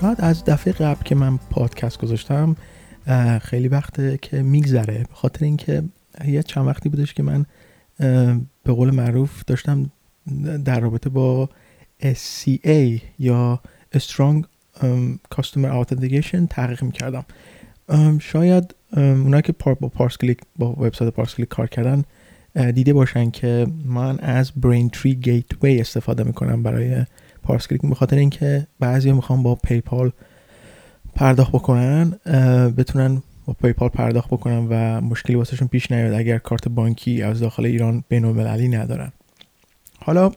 شاید از دفعه قبل که من پادکست گذاشتم خیلی وقته که میگذره. به خاطر اینکه یه چند وقتی بودش که من به قول معروف داشتم در رابطه با SCA یا Strong Customer Authentication تحقیق می‌کردم. شاید اونایی که با پارس کلیک با وبسایت پارس کلیک کار کردن دیده باشن که من از برین تری گیتوی استفاده می‌کنم برای پارس کلیک به اینکه بعضی می‌خوان با پیپال پرداخت بکنن بتونن با پیپال پرداخت بکنن و مشکلی واسهشون پیش نیاد اگر کارت بانکی از داخل ایران بین المللی ندارن. حالا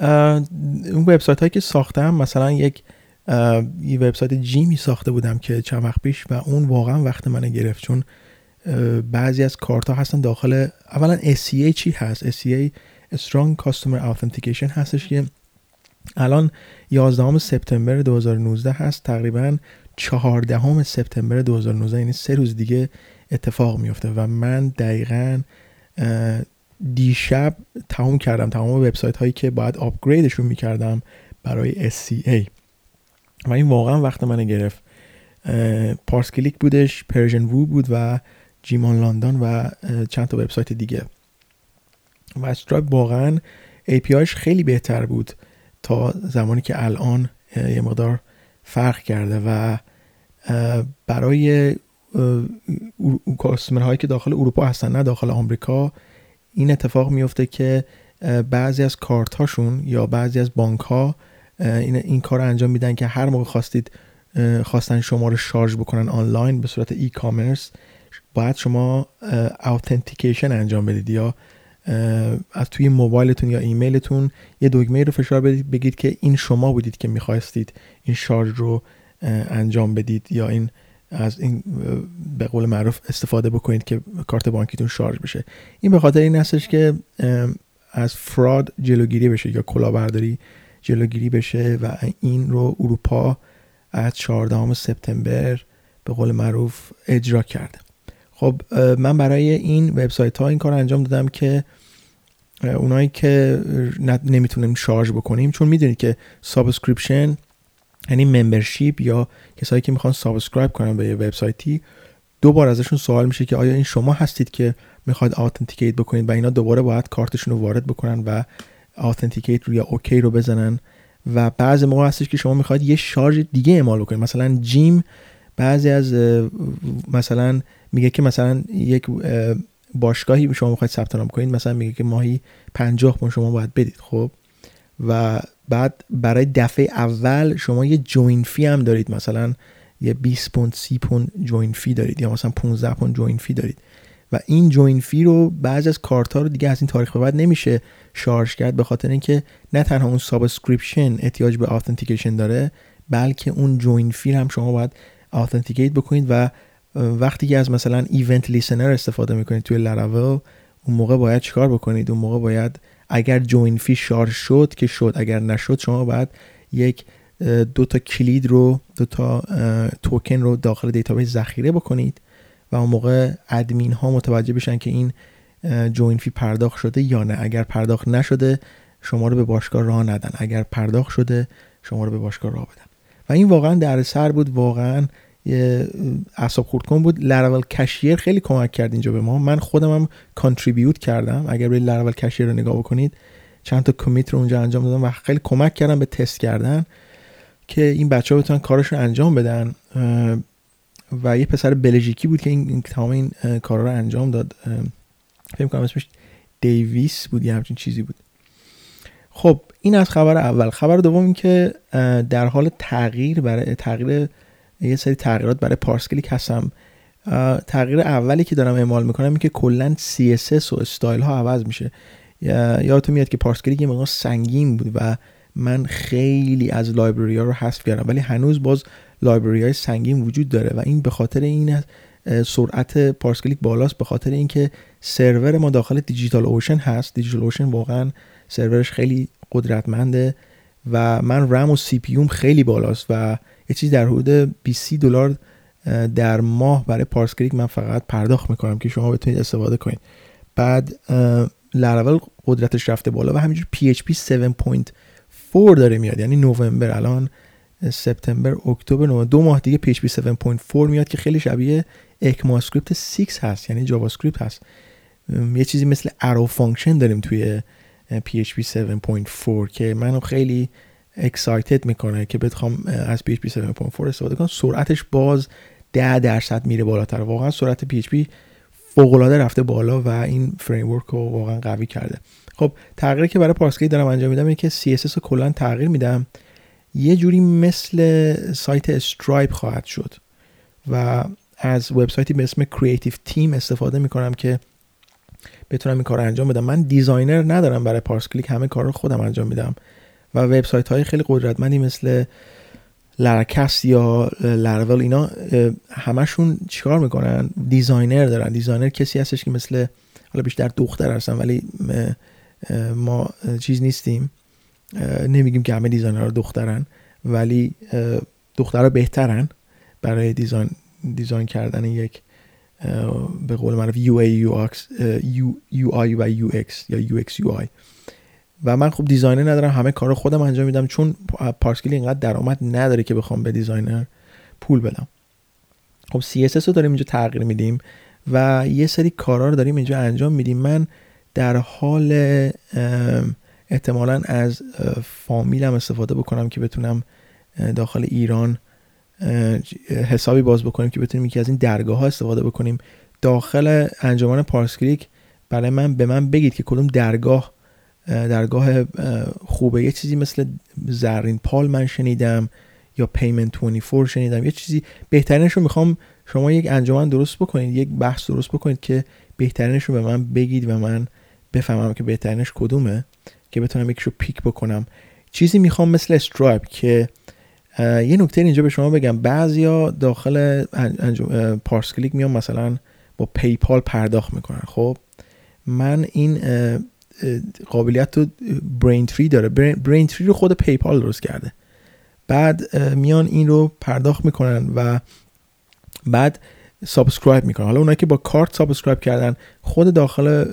اون وبسایت هایی که ساختم مثلا یک یه وبسایت جیمی ساخته بودم که چند وقت پیش و اون واقعا وقت من گرفت چون بعضی از کارت ها هستن داخل اولا SCA چی هست؟ SCA Strong Customer Authentication هستش که الان 11 سپتامبر 2019 هست. تقریبا 14 سپتامبر 2019 یعنی سه روز دیگه اتفاق میفته و من دقیقا دیشب تمام کردم. تمام وبسایت هایی که باید آپگریدشون می‌کردم برای SCA و این واقعا وقت من گرفت. پارس کلیک بودش پرژن وو بود و جیمان لندن و چند تا وبسایت دیگه. و استرایپ واقعا API ش خیلی بهتر بود. تا زمانی که الان یه مقدار فرق کرده و برای customer هایی که داخل اروپا هستن نه داخل آمریکا این اتفاق میفته که بعضی از کارت هاشون یا بعضی از بانک ها این, این کار رو انجام میدن که هر موقع خواستید خواستن شما رو شارژ بکنن آنلاین به صورت e-commerce باید شما authentication انجام بدید یا از توی موبایلتون یا ایمیلتون یه دکمه رو فشار بدید بگید که این شما بودید که می‌خواستید این شارژ رو انجام بدید یا این از این به قول معروف استفاده بکنید که کارت بانکیتون شارژ بشه. این به خاطر این هستش که از fraud جلوگیری بشه یا کلاهبرداری جلوگیری بشه و این رو اروپا از 14 سپتامبر به قول معروف اجرا کرده. خب من برای این وبسایت ها این کار انجام دادم که اونایی که نمی‌تونیم شارژ بکنیم چون می‌دونید که subscription یعنی membership یا کسایی که می‌خوان subscribe کنن به یه وبسایتی دو بار ازشون سوال میشه که آیا این شما هستید که می‌خواید authenticate بکنید و اینا دوباره باید کارتشون رو وارد بکنن و authenticate رو یا OK رو بزنن؟ و بعضی موقع هستش که شما می‌خواید یه شارژ دیگه اعمال بکنید. مثلا gym بعضی از مثلا میگه که مثلا یک باشگاهی شما می‌خواید ثبت نام کنید مثلا میگه که ماهی 50 پوند شما باید بدید خب؟ و بعد برای دفعه اول شما یه join fee هم دارید مثلا یه 20 پوند 30 پوند join fee دارید یا مثلا 15 پوند join fee دارید. و این join fee رو بعضی از کارت ها رو دیگه از این تاریخ به بعد نمیشه شارژ کرد به خاطر اینکه نه تنها اون subscription احتیاج به authentication داره بلکه اون join fee هم شما باید authenticate بکنید و وقتی که از مثلا event listener استفاده می‌کنید توی لراول اون موقع باید چیکار بکنید؟ اون موقع باید اگر join fee شارژ شد که شد اگر نشد شما باید یک دو تا کلید رو دو تا توکن رو داخل database ذخیره بکنید و اون موقع ادمین ها متوجه بشن که این join fee پرداخت شده یا نه. اگر پرداخت نشده شما رو به باشگاه راه ندن. اگر پرداخت شده شما رو به باشگاه راه بدن. و این واقعا دردسر بود. واقعا اعصاب خورد کن بود. Laravel Cashier خیلی کمک کرد اینجا به ما. من خودم هم contribute کردم. اگر به Laravel Cashier رو نگاه بکنید چند تا commit رو اونجا انجام دادم و خیلی کمک کردم به تست کردن که این بچه ها بتونن کارشون انجام بدن. و یه پسر بلژیکی بود که این, تمام این کارا رو انجام داد. فکر کنم اسمش دیویس بود یا همچین چیزی بود. خب این از خبر اول. خبر دوم این که در حال تغییر برای تغییر یه سری تغییرات برای پارسکلیک هستم. تغییر اولی که دارم اعمال می‌کنم این که کلا CSS و استایل ها عوض میشه. یادتون میاد که پارسکلیک یه مقدار سنگین بود و من خیلی از لایبرری ها رو حذف کردم ولی هنوز باز library های سنگین وجود داره و این به خاطر این سرعت پارسکلیک بالاست به خاطر اینکه سرور ما داخل DigitalOcean هست. DigitalOcean واقعا سرورش خیلی قدرتمنده و من رم و CPU خیلی بالاست و یه چیز در حدود 20 دلار در ماه برای پارسکلیک من فقط پرداخت می‌کنم که شما بتونید استفاده کنید. بعد لراول قدرتش رفته بالا و همینجور PHP 7.5 7.4 داره میاد. یعنی نوامبر الان سپتامبر اکتبر نوامبر دو ماه دیگه PHP 7.4 میاد که خیلی شبیه script 6 هست یعنی JavaScript هست یه چیزی مثل arrow function داریم توی PHP 7.4 که منو خیلی excited می‌کنه که بخوام از PHP 7.4 استفاده کنم. سرعتش باز 10 درصد میره بالاتر. واقعا سرعت PHP فوق العاده رفته بالا و این framework رو واقعا قوی کرده. خب تغییری که برای پارسکلیک دارم انجام میدم اینه که CSS رو کلا تغییر میدم. یه جوری مثل سایت Stripe خواهد شد و از وبسایتی به اسم Creative Tim استفاده می‌کنم که بتونم این کار انجام بدم. من designer ندارم برای پارس کلیک همه کار رو خودم انجام میدم. و وبسایت های خیلی قدرتمندی مثل Laracasts یا لرول اینا همشون چیکار می‌کنن؟ designer دارن. designer کسی هستش که مثل حالا بیشتر دختر هستن ولی ما چیز نیستیم. نمیگیم که همه designer دخترن ولی دخترها بهترن برای design design کردن یک به قول معروف UA UX UI و UX یا UX UI و من خب designer ندارم همه کار خودم انجام میدم چون پارس کلیک اینقدر درآمد نداره که بخوام به designer پول بدم. خب CSS رو داریم اینجا تغییر میدیم و یه سری کارا رو داریم اینجا انجام میدیم. من در حال احتمالا از فامیلم استفاده بکنم که بتونم داخل ایران حسابی باز بکنیم که بتونیم یکی از این درگاه ها استفاده بکنیم. داخل انجمن پارسکلیک برای من به من بگید که کدوم درگاه درگاه خوبه. یه چیزی مثل زرین پال من شنیدم یا Payment 24 شنیدم. یه چیزی بهترینش رو می‌خوام شما یک انجمن درست بکنید یک بحث درست بکنید که بهترینش رو به من بگید و من بفهمم که بهترینش کدومه که بتونم یکیشو pick بکنم. چیزی می‌خوام مثل Stripe که یه نکته اینجا به شما بگم. بعضیا داخل پارس کلیک میان مثلا با PayPal پرداخت می‌کنن. خب من این قابلیت تو Braintree داره. Braintree رو خود PayPal درست کرده. بعد میان این رو پرداخت می‌کنن و بعد subscribe می‌کنن. حالا اونایی که با کارت subscribe کردن خود داخل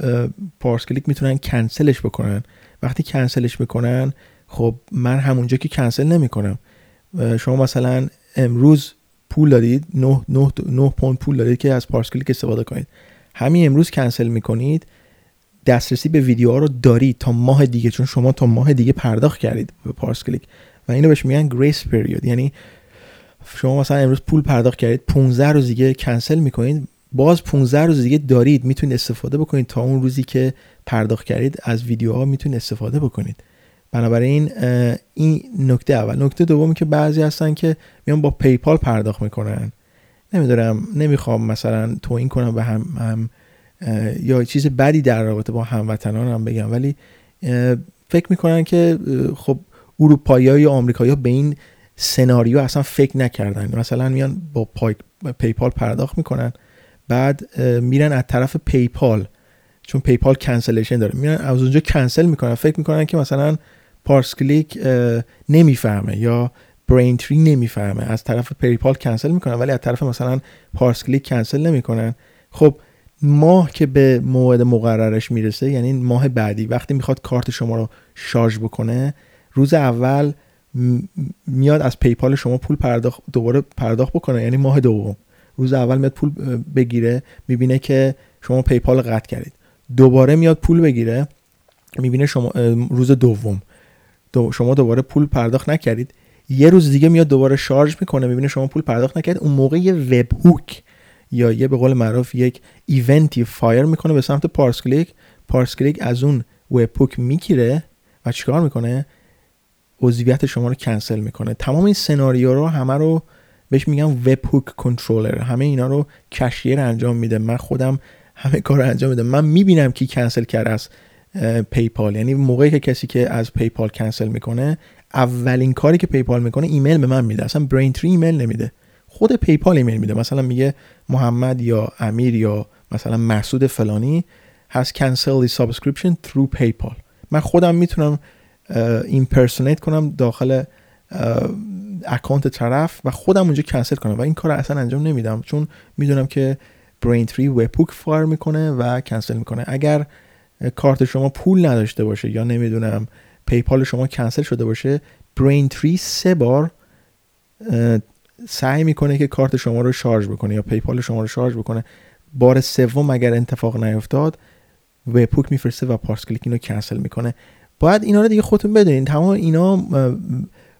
پارس کلیک می‌تونن کنسلش بکنن. وقتی کنسلش می‌کنن خب من همونجا که کنسل نمی‌کنم. شما مثلا امروز پول دادید 9 9 9 پوند پول دادید که از پارس کلیک استفاده کنید. همین امروز کنسل می‌کنید. دسترسی به ویدیوها رو دارید تا ماه دیگه چون شما تا ماه دیگه پرداخت کردید به پارس کلیک. و اینو بهش میگن grace period یعنی شما مثلا امروز پول پرداخت کردید 15 روز دیگه کنسل می‌کنید. باز 15 روز دیگه دارید می‌تونید استفاده بکنید تا اون روزی که پرداخت کردید از ویدیوها می‌تونید استفاده بکنید. بنابراین این نکته اول. نکته دومی که بعضی هستن که میان با پیپال پرداخت می‌کنن. نمی‌دونم نمی‌خوام مثلا توین کنم به هم, هم یا چیز بدی در رابطه با هموطنان هم بگم. ولی فکر می‌کنن که خب اروپایی یا آمریکایی به این سناریو اصلا فکر نکردن. مثلا میان با پای پیپال پرداخت می‌کنن بعد میرن از طرف پیپال چون PayPal cancellation داره. میرن از اونجا کنسل می‌کنن. فکر می‌کنن که مثلا پارس کلیک نمی‌فهمه یا Braintree نمی‌فهمه. از طرف PayPal کنسل می‌کنن ولی از طرف مثلا پارس کلیک کنسل نمی‌کنن. خب ماه که به موعد مقررش می‌رسه یعنی ماه بعدی وقتی می‌خواد کارت شما رو شارژ بکنه روز اول میاد از PayPal شما پول پرداخت دوباره پرداخت بکنه یعنی ماه دوم. روز اول میاد پول بگیره می‌بینه که شما PayPal قطع کردید. دوباره میاد پول بگیره می‌بینه شما روز دوم. دو شما دوباره پول پرداخت نکردید. یه روز دیگه میاد دوباره شارژ می‌کنه می‌بینه شما پول پرداخت نکردید. اون موقع یه webhook یا یه به قول معروف یک event ی fire می‌کنه به سمت پارس کلیک. پارس کلیک از اون webhook می‌گیره و چیکار می‌کنه؟ عضویت شما رو کنسل می‌کنه. تمام این سناریو رو همه رو بهش میگم webhook controller همه اینا رو Cashier انجام میده. من خودم همه کار رو انجام میده من می‌بینم کی کنسل کرده از PayPal. یعنی موقعی که کسی که از PayPal کنسل می‌کنه اولین کاری که PayPal می‌کنه ایمیل به من میده. اصلا Braintree ایمیل نمیده. خود PayPal ایمیل میده. مثلا میگه محمد یا امیر یا مثلا مسعود فلانی has cancelled the subscription through PayPal. من خودم می‌تونم impersonate کنم داخل account طرف و خودم اونجا کنسل کنم. و این کار اصلا انجام نمیدم. چون می‌دونم که Braintree webhook fire می‌کنه و کنسل می‌کنه. اگر کارت شما پول نداشته باشه یا نمی‌دونم PayPal شما کنسل شده باشه Braintree سه بار سعی می‌کنه که کارت شما رو شارژ بکنه یا PayPal شما رو شارژ بکنه. بار سوم اگر اتفاق نیفتاد وبهوک میفرسته و پارس کلیک اینو کنسل می‌کنه. باید اینا رو دیگه خودتون بدونین. تمام اینا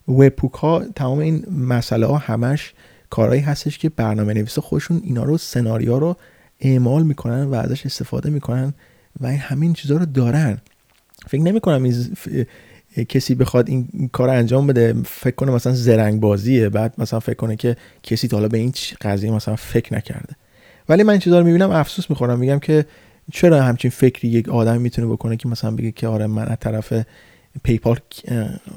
وبهوک ها تمام این مسئله ها همش کارهایی هستش که برنامه نویس خودشون اینا رو سناریو رو اعمال می‌کنن و ازش استفاده می‌کنن و همین چیزها رو دارن. فکر نمی کنم این کسی بخواد این کار انجام بده فکر کنه مثلا زرنگ بازیه بعد مثلا فکر کنه که کسی تا حالا به این قضیه مثلا فکر نکرده. ولی من چیزا رو می‌بینم افسوس می‌خورم. میگم که چرا همچین فکری یک آدم می‌تونه بکنه که مثلا بگه که آره من از طرف PayPal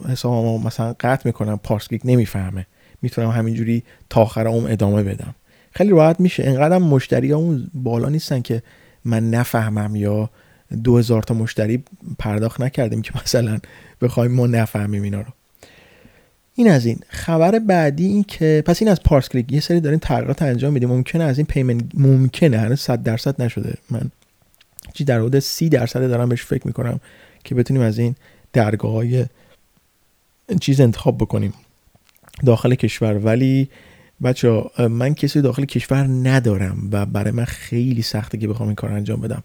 حسابمو مثلا قطع می‌کنم پارس کلیک نمی‌فهمه. می‌تونم همینجوری تا آخر اون ادامه بدم. خیلی راحت میشه. انقدر مشتری اون بالا نیستن که من نفهمم یا دو هزار تا مشتری پرداخت نکردیم که مثلا بخوایم ما نفهمیم اینا رو. این از این. خبر بعدی این که پس این از پارس کلیک. یه سری داریم تغییرات انجام میدیم ممکنه از این payment ممکنه. هنوز 100 درصد نشده. من چی در حدود 30 درصد دارم بهش فکر می‌کنم که بتونیم از این درگاه های چیز انتخاب بکنیم. داخل کشور. ولی بچه من کسی داخل کشور ندارم و برای من خیلی سخته که بخوام این کار انجام بدم.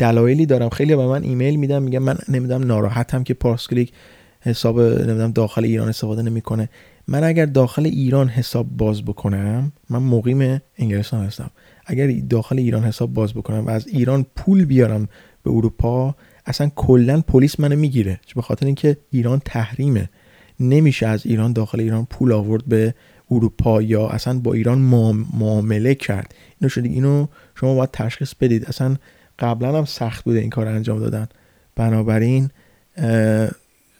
دلایلی دارم. خیلی به من ایمیل میدم میگم من نمی‌دونم ناراحتم که پارس کلیک حساب نمی‌دونم داخل ایران استفاده نمی‌کنه. من اگر داخل ایران حساب باز بکنم من مقیم انگلستان هستم. اگر داخل ایران حساب باز بکنم و از ایران پول بیارم به اروپا اصلا کلا پلیس منو می‌گیره. به خاطر اینکه ایران تحریمه. نمیشه از ایران داخل ایران پول آورد به اروپا یا اصلا با ایران معامله کرد. اینو شده اینو شما باید تشخیص بدید. اصلا قبلا هم سخت بوده این کار انجام دادن. بنابراین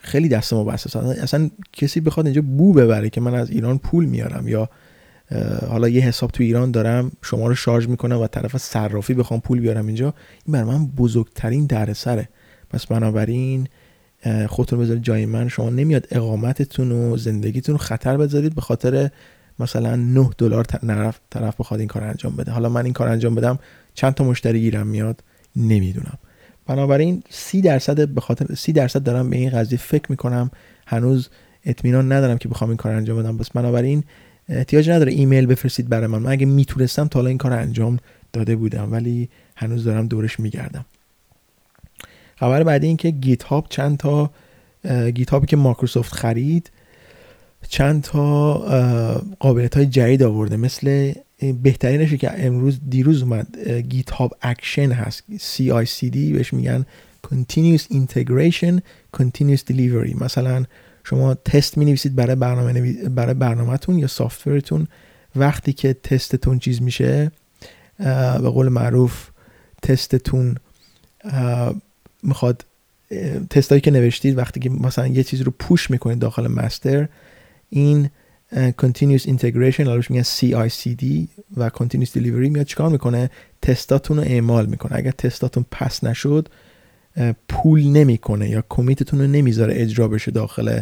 خیلی دست ما بسته اصلا کسی بخواد اینجا بو ببره که من از ایران پول میارم یا حالا یه حساب تو ایران دارم شما رو شارژ می‌کنم و طرف صرافی بخوام پول بیارم اینجا این برای من بزرگترین دردسره. پس بنابراین خودتون بذارید جای من. شما نمیاد اقامتتون و زندگیتون خطر بذارید به خاطر مثلا 9 دلار طرف طرف بخواد این کار انجام بده. حالا من این کار انجام بدم چند تا مشتری گیرم میاد. نمی‌دونم. بنابراین سی درصد به خاطر سی درصد دارم به این قضیه فکر می‌کنم. هنوز اطمینان ندارم که بخوام این کار انجام بدم. بس بنابراین احتیاج نداره ایمیل بفرستید برای من. من اگه می‌تونستم تا حالا این کار انجام داده بودم ولی هنوز دارم دورش میگردم. خبر بعدی این که GitHub چند تا GitHub ی که مایکروسافت خرید چند تا قابلیت های جدید آورده. مثل بهترینشه که امروز دیروز اومد GitHub Action هست. CI/CD بهش میگن Continuous Integration Continuous Delivery. مثلا شما تست می نویسید برای برنامه برای برنامهتون یا سافتورتون وقتی که تستتون چیز میشه به قول معروف تستتون می‌خواد تستایی که نوشتید وقتی که مثلا یه چیزی رو پوش می‌کنید داخل مستر این continuous integration حالا میگن CICD و continuous delivery میاد چیکار می‌کنه؟ تستاتون رو اعمال می‌کنه. اگر تستاتون pass نشد pull نمی‌کنه یا commit تون رو نمی‌ذاره اجرا بشه داخل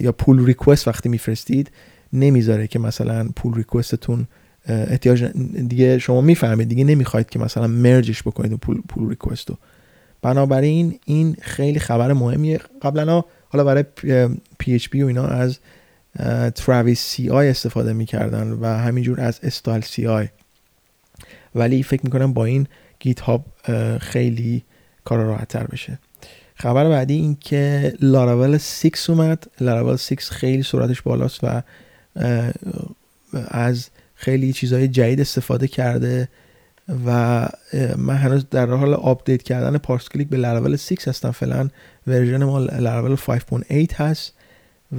یا pull request وقتی میفرستید نمی‌ذاره که مثلا pull request تون احتیاج دیگه شما می‌فهمید دیگه نمی‌خواید که مثلا merge ش بکنید pull pull request رو. بنابراین این خیلی خبر مهمیه. قبلا حالا برای PHP و اینا از Travis CI استفاده می‌کردن و همینجور از StyleCI ولی فکر می‌کنم با این GitHub خیلی کار راحت تر بشه. خبر بعدی این که لاراول 6 اومد. لاراول 6 خیلی سرعتش بالاست و از خیلی چیزهای جدید استفاده کرده و من هنوز در حال update کردن پارس کلیک به Laravel 6 هستم. فعلا version ما Laravel 5.8 هست.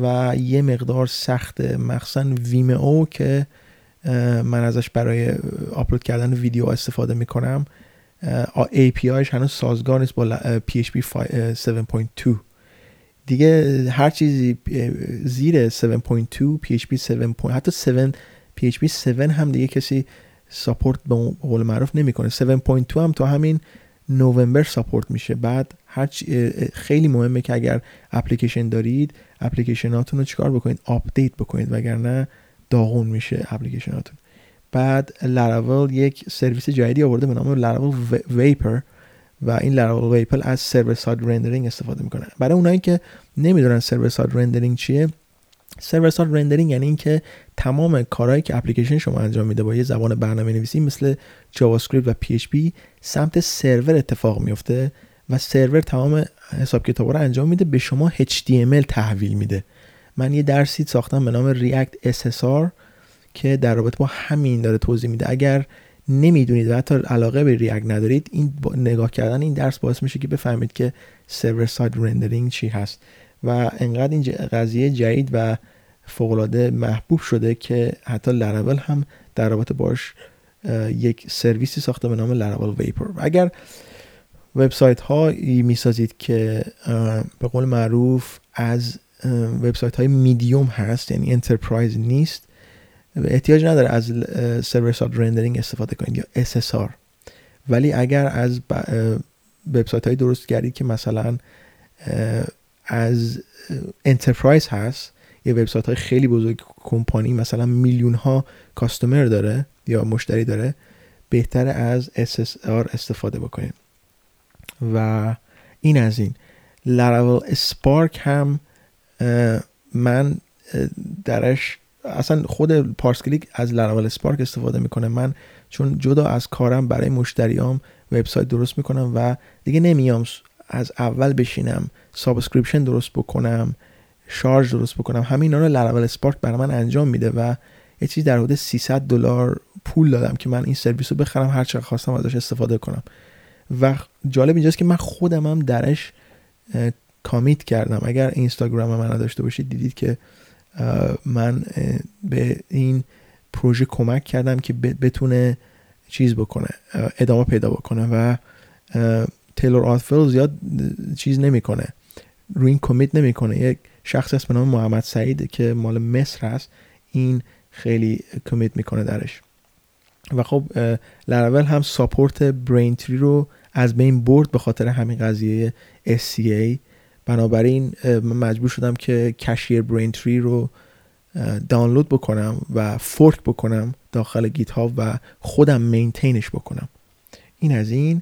و یه مقدار سخت مخصوصا Vimeo که من ازش برای آپلود کردن ویدیو استفاده می‌کنم API ش هنوز سازگار نیست با PHP 7.2 دیگه هر چیزی زیر 7.2 PHP 7. حتی 7 PHP 7 هم دیگه کسی support به قول معروف نمی‌کنه 7.2 هم تا همین نوامبر support میشه. بعد هر خیلی مهمه که اگر اپلیکیشن دارید اپلیکیشناتون رو چیکار بکنید؟ update بکنید وگرنه داغون میشه اپلیکیشناتون. بعد لاراول یک سرویس جدیدی آورده به نام Laravel Vapor و این Laravel Vapor از server side rendering استفاده می‌کنه. برای اونایی که نمی‌دونن server side rendering چیه server side rendering یعنی اینکه تمام کارهایی که اپلیکیشن شما انجام میده با یه زبان برنامه نویسی مثل JavaScript و PHP سمت سرور اتفاق میفته و سرور تمام حساب کتابا رو انجام میده به شما HTML تحویل میده. من یه درسی ساختم به نام React SSR که در رابطه با همین داره توضیح میده. اگر نمی‌دونید و حتی علاقه به React ندارید این نگاه کردن این درس باعث میشه که بفهمید که server side rendering چی هست. و انقدر این قضیه جدید و فوق‌العاده محبوب شده که حتی لراول هم در رابطه باش یک سرویسی ساخته به نام Laravel Vapor اگر وبسایت ها می‌سازید که به قول معروف از وبسایت های میدیوم هست یعنی enterprise نیست احتیاج نداره از server side rendering استفاده کنید یا SSR ولی اگر از وبسایت های درست کردید که مثلا از enterprise هست یه وبسایت های خیلی بزرگ کمپانی مثلا میلیون ها customer داره یا مشتری داره بهتره از SSR استفاده بکنید و این از این. Laravel Spark هم من درش اصلا خود پارس کلیک از Laravel Spark استفاده می‌کنه. من چون جدا از کارم برای مشتریام وبسایت درست می‌کنم و دیگه نمیام از اول بشینم subscription درست بکنم charge درست بکنم. همین رو Laravel Spark برای من انجام میده و یه چیز در حدود 300 دلار پول دادم که من این سرویس رو بخرم هر چقدر خواستم ازش استفاده کنم. و جالب اینجاست که من خودم هم درش کامیت کردم. اگر اینستاگرام من داشته باشید دیدید که من به این پروژه کمک کردم که بتونه چیز بکنه ادامه پیدا بکنه و تیلور آتفل زیاد چیز نمی‌کنه. روی این کمیت نمی‌کنه. یک شخص اسم نام محمد سعید که مال مصر هست. این خیلی کمیت می‌کنه درش. و خب Laravel هم support Braintree رو از بین برد به خاطر همین قضیه SCA بنابراین مجبور شدم که Cashier Braintree رو دانلود بکنم و fork بکنم داخل GitHub و خودم maintain ش بکنم. این از این.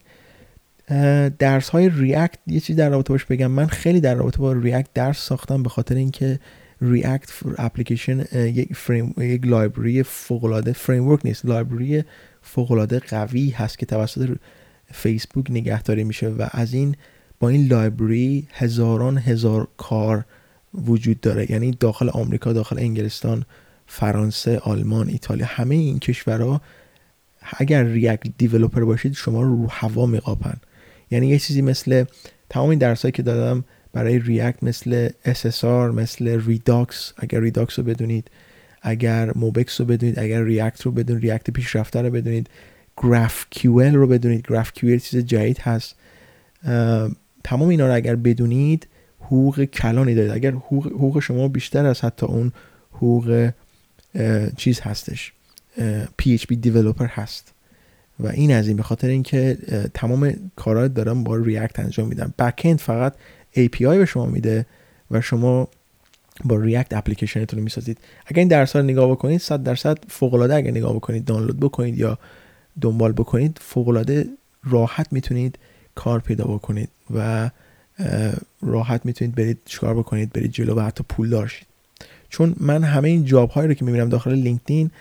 درس های React یه چیز در رابطه باش بگم. من خیلی در رابطه با React درس ساختم به خاطر اینکه React اپلیکیشن یک فریم یک library فوق العاده framework نیست. library فوق العاده قوی هست که توسط فیسبوک نگهداری میشه و از این با این library هزاران هزار کار وجود داره. یعنی داخل آمریکا داخل انگلستان فرانسه آلمان ایتالیا همه این کشورها اگر React developer باشید شما رو رو هوا میقاپن. یعنی یه چیزی مثل تمام این درسایی که دادم برای React مثل SSR مثل Redux اگر Redux رو بدونید اگر MobX رو بدونید اگر React رو بدونید React پیشرفته رو بدونید GraphQL رو بدونید. GraphQL چیز جدید هست. تمام اینا رو اگر بدونید حقوق کلانی دارید. اگر حقوق, حقوق شما بیشتر از حتی اون حقوق چیز هستش. PHP developer هست. و این از این به خاطر اینکه تمام کارا دارم با ریاکت انجام میدم. بک فقط API به شما میده و شما با ریاکت اپلیکیشنتون رو می‌سازید. اگر این درس رو نگاه بکنید 100 درصد فوق العاده اگر نگاه بکنید دانلود بکنید یا دنبال بکنید فوق العاده راحت می‌تونید کار پیدا بکنید و راحت می‌تونید برید چیکار بکنید برید جلو و حتی پول دارشید چون من همه این جاب هایی رو که می‌بینم داخل لینکدین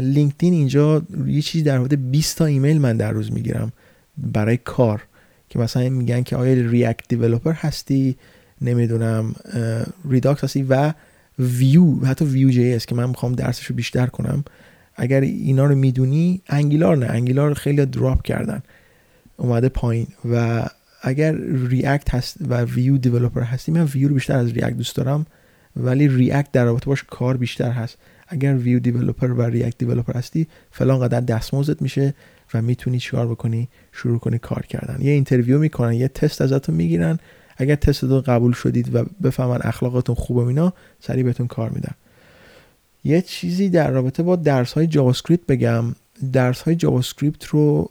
LinkedIn اینجا یه چیزی در حدود 20 تا ایمیل من در روز می‌گیرم برای کار. که مثلا میگن که آیا React developer هستی؟ نمی‌دونم Redux هستی و Vue حتی Vue JS که من می‌خوام درسش رو بیشتر کنم. اگر اینا رو می‌دونی Angular نه. Angular خیلی drop کردن. اومده پایین. و اگر React هست و Vue developer هستی من ویو رو بیشتر از React دوست دارم. ولی React در رابطه باش کار بیشتر هست. اگر Vue developer و React developer هستی فلان قدر دستمزدت میشه. و می‌تونی چیکار بکنی؟ شروع کنی کار کردن. یه interview می‌کنن یه تست ازتون می‌گیرن. اگر تست رو قبول شدید و بفهمن اخلاقتون خوبه اینا سریع بهتون کار میدن. یه چیزی در رابطه با درس های JavaScript بگم. درس های JavaScript رو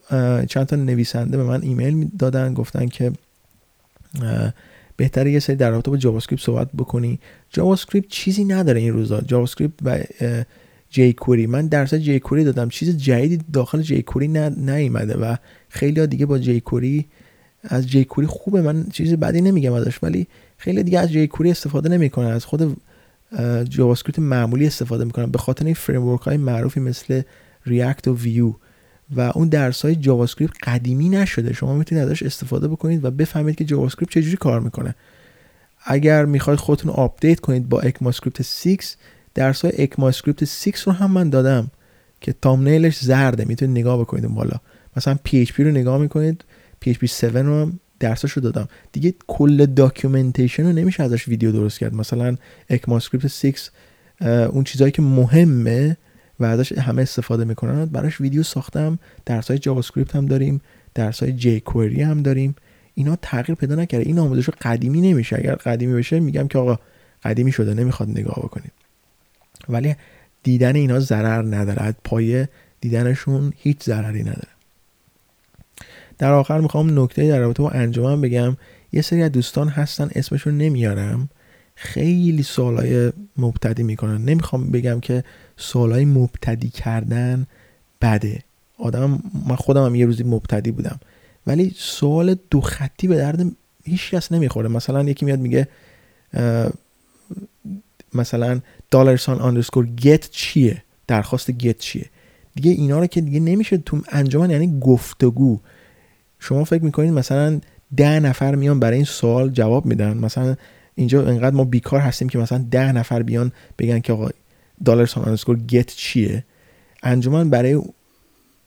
چند تا نویسنده به من ایمیل دادن گفتن که بهتره یه سری در رابطه با JavaScript صحبت بکنی. JavaScript چیزی نداره این روزا. JavaScript و jQuery من درس jQuery دادم. چیز جدیدی داخل jQuery نیومده و خیلی ها دیگه با jQuery از jQuery خوبه. من چیزی بدی نمیگم ازش ولی خیلی دیگه از jQuery استفاده نمی‌کنن. از خود Java معمولی استفاده می‌کنن. به خاطر این فریم های معروفی مثل React و Vue و اون درس های Java قدیمی نشده. شما می‌تونید ازش استفاده بکنید و بفهمید که JavaScript چجوری کار می‌کنه. اگر می‌خواید خودتون آپدیت کنید با ECMAScript 6 درس های ECMAScript 6 رو هم من دادم که thumbnail ش زرده. می‌تونید نگاه بکنید بالا. مثلا PHP رو نگاه می‌کنید. PHP 7 رو هم درسش رو دادم. دیگه کل documentation رو نمیشه ازش ویدیو درست کرد. مثلا ECMAScript 6 اون چیزهایی که مهمه و ازش همه استفاده می‌کنن. براش ویدیو ساختم. درس های JavaScript هم داریم. درس های jQuery هم داریم. اینا تغییر پیدا نکرده. این آموزش قدیمی نمیشه. اگر قدیمی بشه میگم که آقا قدیمی شده. نمی‌خواد نگاه بکنید. ولی دیدن اینا ضرر نداره. پای دیدنشون هیچ ضرری نداره. در آخر می‌خوام نکته در رابطه با انجمن بگم. یه سری از دوستان هستن اسمشون نمیارم. خیلی سوالای مبتدی می‌کنن. نمی‌خوام بگم که سوالای مبتدی کردن بده. آدم من خودم هم یه روزی مبتدی بودم. ولی سوال دو خطی به درد هیچ کس نمی‌خوره. مثلا یکی میاد میگه مثلا دالرسان آندرسکور گت چیه؟ درخواست گت چیه؟ دیگه اینا رو که دیگه نمیشه تو انجمن یعنی گفتگو. شما فکر می‌کنید مثلا ده نفر میان برای این سوال جواب میدن. مثلا اینجا انقدر ما بیکار هستیم که مثلا ده نفر بیان بگن که آقا دالرسان آندرسکور گت چیه؟ انجمن برای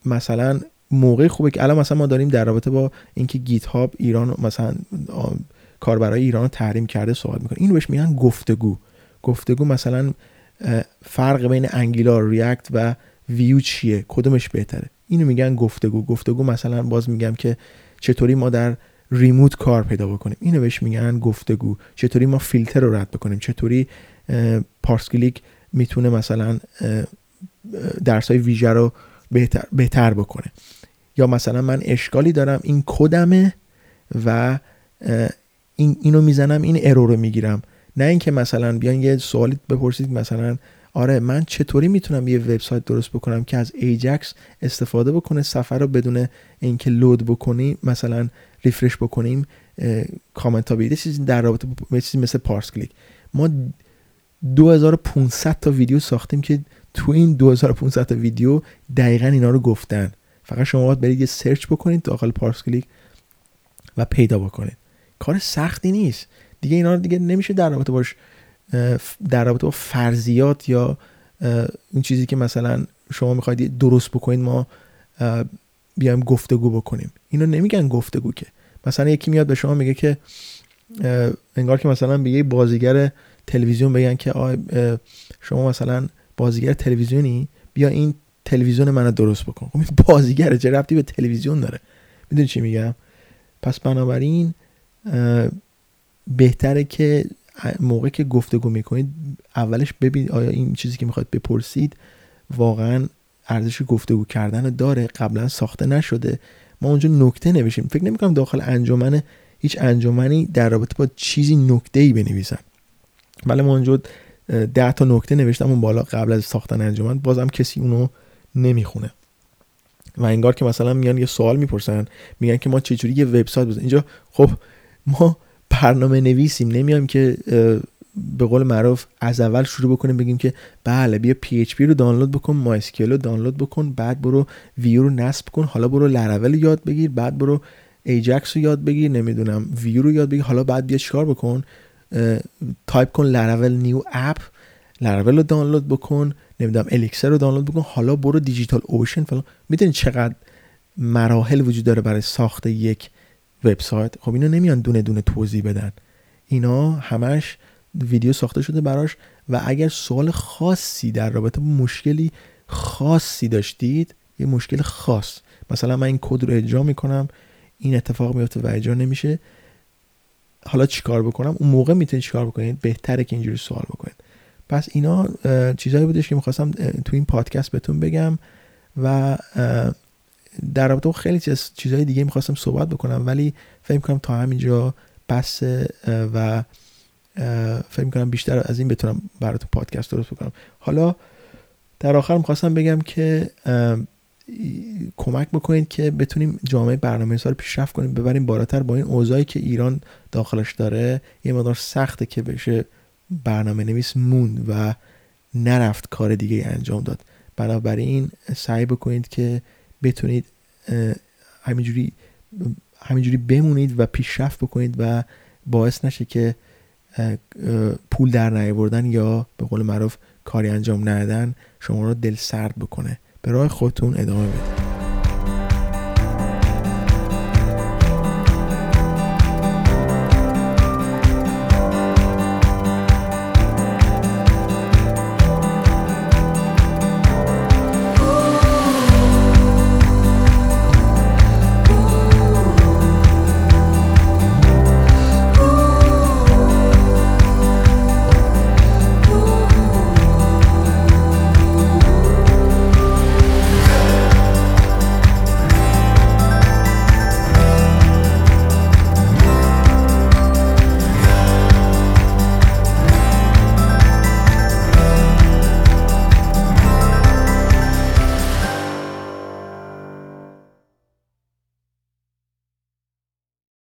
مثلا موقع خوبه که الان مثلا ما داریم در رابطه با اینکه گیت هاب ایران مثلا کاربرای ایران تحریم کرده صحبت می‌کنه. اینو بهش میگن گفتگو. گفتگو مثلا فرق بین انگیلار ریاکت و ویو چیه؟ کدومش بهتره؟ اینو میگن گفتگو. گفتگو مثلا باز میگم که چطوری ما در remote کار پیدا بکنیم. اینو بهش میگن گفتگو. چطوری ما فیلتر رو رد بکنیم. چطوری پارس کلیک می‌تونه مثلا درس های ویژه رو بهتر, بهتر بکنه. یا مثلا من اشکالی دارم این کدمه و این اینو می‌زنم این error رو می‌گیرم. نه اینکه مثلا بیان یه سوالی بپرسید مثلا آره من چطوری می‌تونم یه وبسایت درست بکنم که از ایجکس استفاده بکنه صفحه رو بدون اینکه load بکنی مثلا refresh بکنیم کامنت ها بیاد چیزی در رابطه با چیزی مثل پارس کلیک. ما 2500 تا ویدیو ساختیم که تو این 2500 تا ویدیو دقیقا اینا رو گفتن. فقط شما باید برید یه search بکنید داخل پارس کلیک و پیدا بکنید. کار سختی نیست. دیگه اینا دیگه نمیشه در رابطه باش در رابطه با فرضیات یا این چیزی که مثلا شما می‌خواید درست بکنید ما بیایم گفتگو بکنیم. اینو نمیگن گفتگو که مثلا یکی میاد به شما میگه که انگار که مثلا به یه بازیگر تلویزیون بگن که شما مثلا بازیگر تلویزیونی بیا این تلویزیون منو درست بکن. خب این بازیگره چه ربطی به تلویزیون داره؟ می‌دونی چی میگم؟ پس بنابراین بهتره که موقع که گفتگو می‌کنید اولش ببینید آیا این چیزی که می‌خواید بپرسید واقعا ارزش گفتگو کردن داره؟ قبلا ساخته نشده. ما اونجا نکته نوشیم فکر نمی‌کنم داخل انجمن هیچ انجمنی در رابطه با چیزی نکته ای بنویسن. ولی ما اونجا ده تا نکته نوشتم اون بالا قبل از ساختن انجمن. بازم کسی اونو نمی‌خونه. و انگار که مثلا میان یه سوال می‌پرسن میگن که ما چجوری یه وبسایت بزنیم. اینجا خب ما برنامه نویسیم. نمیایم که به قول معروف از اول شروع بکنیم بگیم که بله بیا PHP رو دانلود بکن MySQL رو دانلود بکن بعد برو ویو رو نصب کن حالا برو لرول یاد بگیر بعد برو ایجکس رو یاد بگیر نمی‌دونم ویو رو یاد بگیر حالا بعد بیا چیکار بکن؟ تایپ کن Laravel new app Laravel رو دانلود بکن نمی‌دونم Elixir رو دانلود بکن حالا برو DigitalOcean فلان. می‌دونی چقدر مراحل وجود داره برای ساخت یک وبسایت. خب اینو نمیان دونه دونه توضیح بدن. اینا همش ویدیو ساخته شده براش و اگر سوال خاصی در رابطه با مشکلی خاصی داشتید یه مشکل خاص. مثلا من این کد رو اجرا می‌کنم این اتفاق میفته و اجرا نمیشه. حالا چیکار بکنم؟ اون موقع می‌تونید چیکار بکنید؟ بهتره که اینجوری سوال بکنید. پس اینا چیزایی بودش که می‌خواستم تو این پادکست بهتون بگم و در رابطه خیلی چیز چیزهای دیگه می‌خواستم صحبت بکنم ولی فکر کنم تا همینجا بس و فکر کنم بیشتر از این بتونم براتون پادکست درست بکنم. حالا در آخر می‌خواستم بگم که کمک بکنید که بتونیم جامعه برنامه سال پیشرفت کنیم ببریم بالاتر با این اوضاعی که ایران داخلش داره. یه مقدار سخته که بشه برنامه نویس موند و نرفت کار دیگه انجام داد. بنابراین سعی بکنید که بتونید همینجوری همینجوری بمونید و پیشرفت بکنید و باعث نشه که پول در نیاوردن یا به قول معروف کاری انجام ندادن شما رو دل سرد بکنه. به راه خودتون ادامه بدید.